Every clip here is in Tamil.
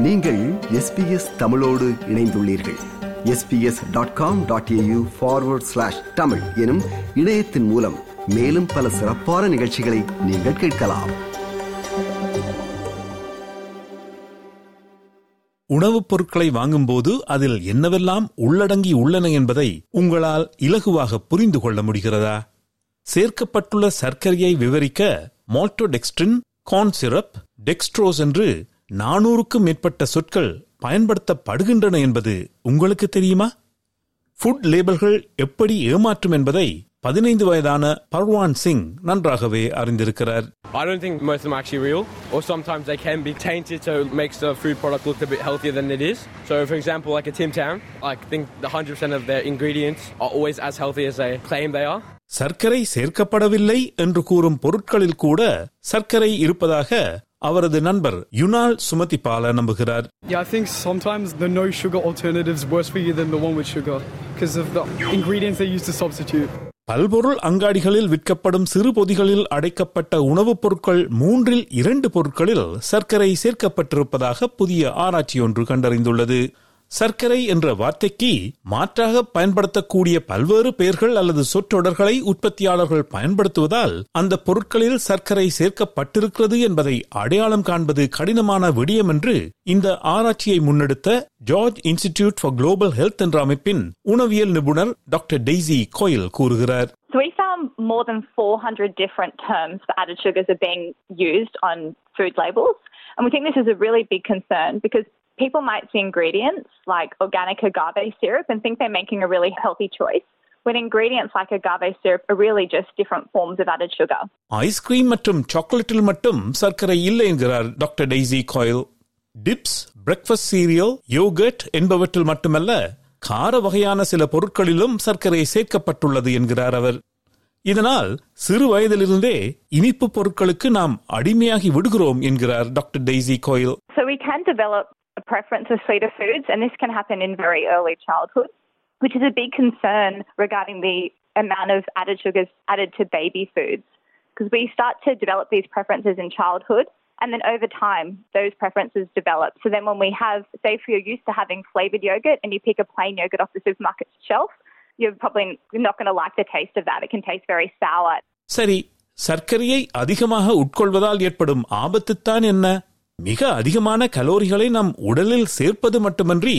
நீங்கள் எஸ்பிஎஸ் தமிழோடு இணைந்துள்ளீர்கள். SBS dot com dot AU forward slash Tamil எனும் இணையத்தின் மூலம் மேலும் பல சிறப்பான நிகழ்ச்சிகளை நீங்கள் கேட்கலாம். உணவுப் பொருட்களை வாங்கும்போது அதில் என்னவெல்லாம் உள்ளடங்கி உள்ளன என்பதை உங்களால் இலகுவாக புரிந்து கொள்ள முடிகிறதா? சேர்க்கப்பட்டுள்ள சர்க்கரையை விவரிக்க மால்டோடெக்ஸ்ட்ரின் கார்ன் சிரப் டெக்ஸ்ட்ரோஸ் என்று நானூறுக்கும் மேற்பட்ட சொற்கள் பயன்படுத்தப்படுகின்றன என்பது உங்களுக்கு தெரியுமா ஃபுட் லேபிள்கள் எப்படி ஏமாற்றும் என்பதை பதினைந்து வயதான பர்வான் சிங் நன்றாகவே அறிந்திருக்கிறார் I don't think most of them are actually real, or sometimes they can be tainted so it makes the food product look a bit healthier than it is. So, for example, like a Tim Tam, I think the 100% of their ingredients are always as healthy as they claim they are. சர்க்கரை சேர்க்கப்படவில்லை என்று கூறும் பொருட்களில் கூட சர்க்கரை இருப்பதாக அவரது நண்பர் யுனால் சுமதிபால நம்புகிறார் Yeah, I think sometimes the no sugar alternative is worse for you than the one with sugar because of the ingredients they use to substitute. பல்பொருள் அங்காடிகளில் விற்கப்படும் சிறு பொதிகளில் அடைக்கப்பட்ட உணவுப் பொருட்கள் மூன்றில் இரண்டு பொருட்களில் சர்க்கரை சேர்க்கப்பட்டிருப்பதாக புதிய ஆராய்ச்சி ஒன்று கண்டறிந்துள்ளது சர்க்கரை என்ற வார்த்தைக்கு மாற்றாக பயன்படுத்தக்கூடிய பல்வேறு பெயர்கள் அல்லது சொற்றொடர்களை உற்பத்தியாளர்கள் பயன்படுத்துவதால் அந்த பொருட்களில் சர்க்கரை சேர்க்கப்பட்டிருக்கிறது என்பதை அடையாளம் காண்பது கடினமான விடயம் என்று இந்த ஆராய்ச்சியை முன்னெடுத்த George Institute for Global Health என்ற அமைப்பின் உணவியல் நிபுணர் டாக்டர் டெய்சி கோயில் கூறுகிறார் So we found more than 400 different terms for added sugars are being used on food labels. And we think this is a really big concern because people might see ingredients like organic agave syrup and think they're making a really healthy choice. When ingredients like agave syrup are really just different forms of added sugar. Ice cream மற்றும் சாக்லேட்டில் மட்டும் சர்க்கரை இல்லை என்கிறார் doctor Daisy Coyle dips breakfast cereal yoghurt என்பவற்றில் மட்டுமல்ல கார வகையான சில பொருட்களிலும் சர்க்கரை சேர்க்கப்பட்டுள்ளது என்கிறார் அவர் இதனால் சிறு வயதிலிருந்தே இனிப்பு பொருட்களுக்கு நாம் அடிமையாகி விடுகிறோம் என்கிறார் doctor Daisy Coyle So we can develop a preference for sweeter foods, and this can happen in very early childhood, which is a big concern regarding the amount of added sugars added to baby foods. Because we start to develop these preferences in childhood, and then over time, those preferences develop. So then, when we have, say, if you're used to having flavored yogurt and you pick a plain yogurt off the supermarket shelf, you're probably not going to like the taste of that. It can taste very sour. சரி சர்க்கரையை அதிகமாக உட்கொள்வதால் ஏற்படும் ஆபத்துத்தான் என்ன மிக அதிகமான கலோரிகளை நம் உடலில் சேர்ப்பது மட்டுமன்றி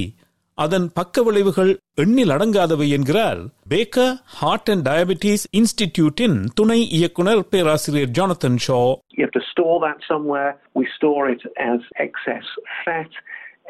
அதன் பக்க விளைவுகள் எண்ணில் அடங்காதவை என்கிறார் பேக்கர் ஹார்ட் அண்ட் டயபிட்டிஸ் இன்ஸ்டிடியூட்டின் துணை இயக்குனர் பேராசிரியர் Jonathan Shaw You have to store that somewhere. We store it as excess fat.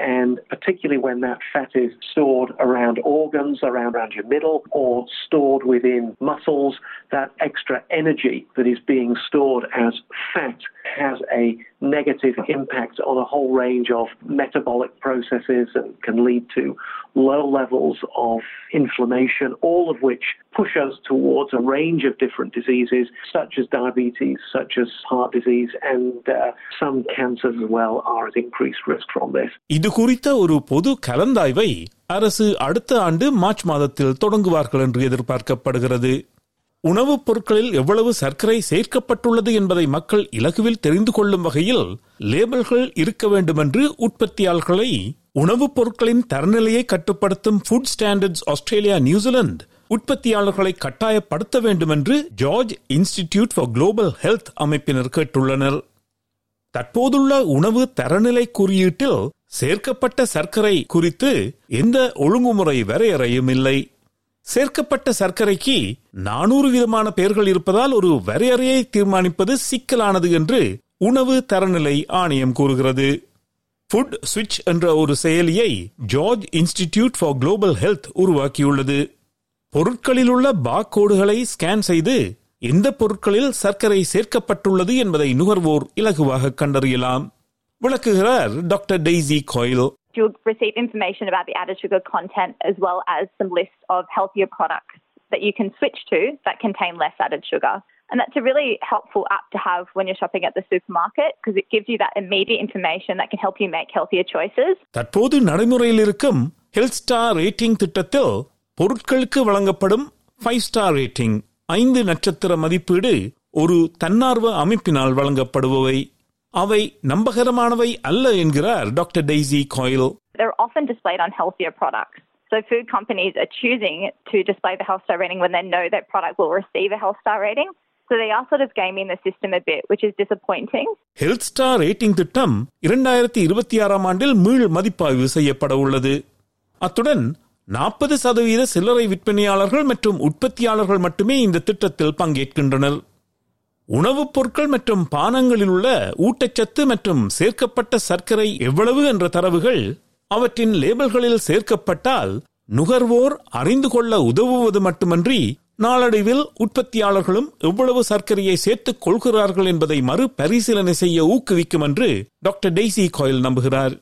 And particularly when that fat is stored around organs, around, around your middle, or stored within muscles, that extra energy that is being stored as fat has a negative impact on a whole range of metabolic processes and can lead to low levels of inflammation, all of which push us towards a range of different diseases, such as diabetes, such as heart disease, and uh, some cancers as well are at increased risk from this. இது குறித்த ஒரு பொது கலந்தாய்வை அரசு அடுத்த ஆண்டு மார்ச் மாதத்தில் தொடங்குவார்கள் என்று எதிர்பார்க்கப்படுகிறது உணவுப் பொருட்களில் எவ்வளவு சர்க்கரை சேர்க்கப்பட்டுள்ளது என்பதை மக்கள் இலகுவில் தெரிந்து கொள்ளும் வகையில் லேபிள்கள் இருக்க வேண்டுமென்று உற்பத்தியாளர்களை உணவுப் பொருட்களின் தரநிலையை கட்டுப்படுத்தும் Food Standards Australia New Zealand உற்பத்தியாளர்களை கட்டாயப்படுத்த வேண்டும் என்று George Institute for Global Health அமைப்பினர் கேட்டுள்ளனர். தற்போதுள்ள உணவு தரநிலை குறியீட்டில் சேர்க்கப்பட்ட சர்க்கரை குறித்து எந்த ஒழுங்குமுறை வரையறையும் இல்லை. சேர்க்கப்பட்ட சர்க்கரைக்கு நானூறு விதமான பெயர்கள் இருப்பதால் ஒரு வரையறையை தீர்மானிப்பது சிக்கலானது என்று உணவு தரநிலை ஆணையம் கூறுகிறது. ஃபுட் சுவிட்ச் என்ற ஒரு செயலியை George Institute for Global Health உருவாக்கியுள்ளது. பொருட்களில் உள்ள பாக்கோடுகளை ஸ்கேன் செய்து எந்த பொருட்களில் சர்க்கரை சேர்க்கப்பட்டுள்ளது என்பதை நுகர்வோர் இலகுவாக கண்டறியலாம். விளக்குகிறார் டாக்டர் டெய்சி கோயில். You'll receive information about the added sugar content as well as some lists of healthier products that you can switch to that contain less added sugar. And that's a really helpful app to have when you're shopping at the supermarket because it gives you that immediate information that can help you make healthier choices. தற்போது நடைமுறையில் இருக்கும் ஹெல்த் ஸ்டார் ரேட்டிங் திட்டத்தில் பொருட்களுக்கு வழங்கப்படும் ஃபைவ் ஸ்டார் ரேட்டிங் ஐந்து நட்சத்திர மதிப்பீடு ஒரு தன்னார்வ அமைப்பினால் வழங்கப்படுபவை அவை நம்பகரமானவை அல்ல என்கிறார் doctor Daisy Coyle They're often displayed on healthier products. So food companies are choosing to display the health star rating when they know that product will receive a health star rating. So they are sort of gaming the system a bit, which is disappointing. Health star rating திட்டம் இரண்டாயிரத்தி இருபத்தி ஆறாம் ஆண்டில் மீள் மதிப்பாய்வு செய்யப்பட உள்ளது அத்துடன் நாற்பது சதவீத சில்லறை விற்பனையாளர்கள் மற்றும் உற்பத்தியாளர்கள் மட்டுமே இந்த திட்டத்தில் பங்கேற்கின்றனர் உணவுப் பொருட்கள் மற்றும் பானங்களில் உள்ள ஊட்டச்சத்து மற்றும் சேர்க்கப்பட்ட சர்க்கரை எவ்வளவு என்ற தரவுகள் அவற்றின் லேபல்களில் சேர்க்கப்பட்டால் நுகர்வோர் அறிந்து கொள்ள உதவுவது மட்டுமன்றி நாளடைவில் உற்பத்தியாளர்களும் எவ்வளவு சர்க்கரையை சேர்த்துக் கொள்கிறார்கள் என்பதை மறு பரிசீலனை செய்ய ஊக்குவிக்கும் என்று டாக்டர் டெய்சி கோயில் நம்புகிறார்.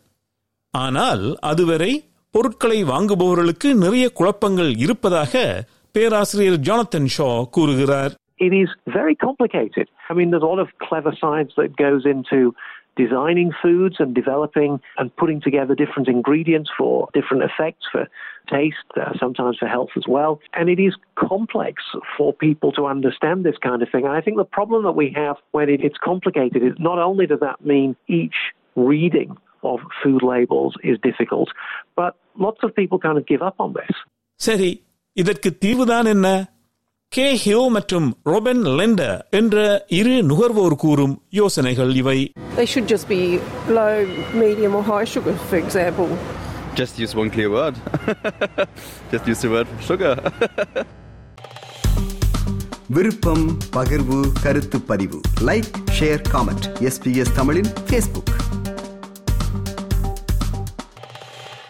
ஆனால் அதுவரை பொருட்களை வாங்குபவர்களுக்கு நிறைய குழப்பங்கள் இருப்பதாக பேராசிரியர் ஜானத்தன் ஷா கூறுகிறார். it is very complicated. I mean, there's a lot of clever science that goes into designing foods and developing and putting together different ingredients for different effects for taste, uh, sometimes for health as well. And it is complex for people to understand this kind of thing. And I think the problem that we have when it, it's complicated is not only does that mean each reading of food labels is difficult, but lots of people kind of give up on this. சரி இதற்கு தீர்வுதான் என்ன கே ஹியோ மற்றும் ரோபன் லெண்டர் என்ற இரு நுகர்வோர் கூறும் யோசனைகள் இவை They should just be low, medium, or high sugar, for example. Just use one clear word. Just use the word sugar. விருப்பம் பகிர்வு கருத்து பதிவு லைக் ஷேர் காமெண்ட் எஸ்பிஎஸ் தமிழின் ஃபேஸ்புக்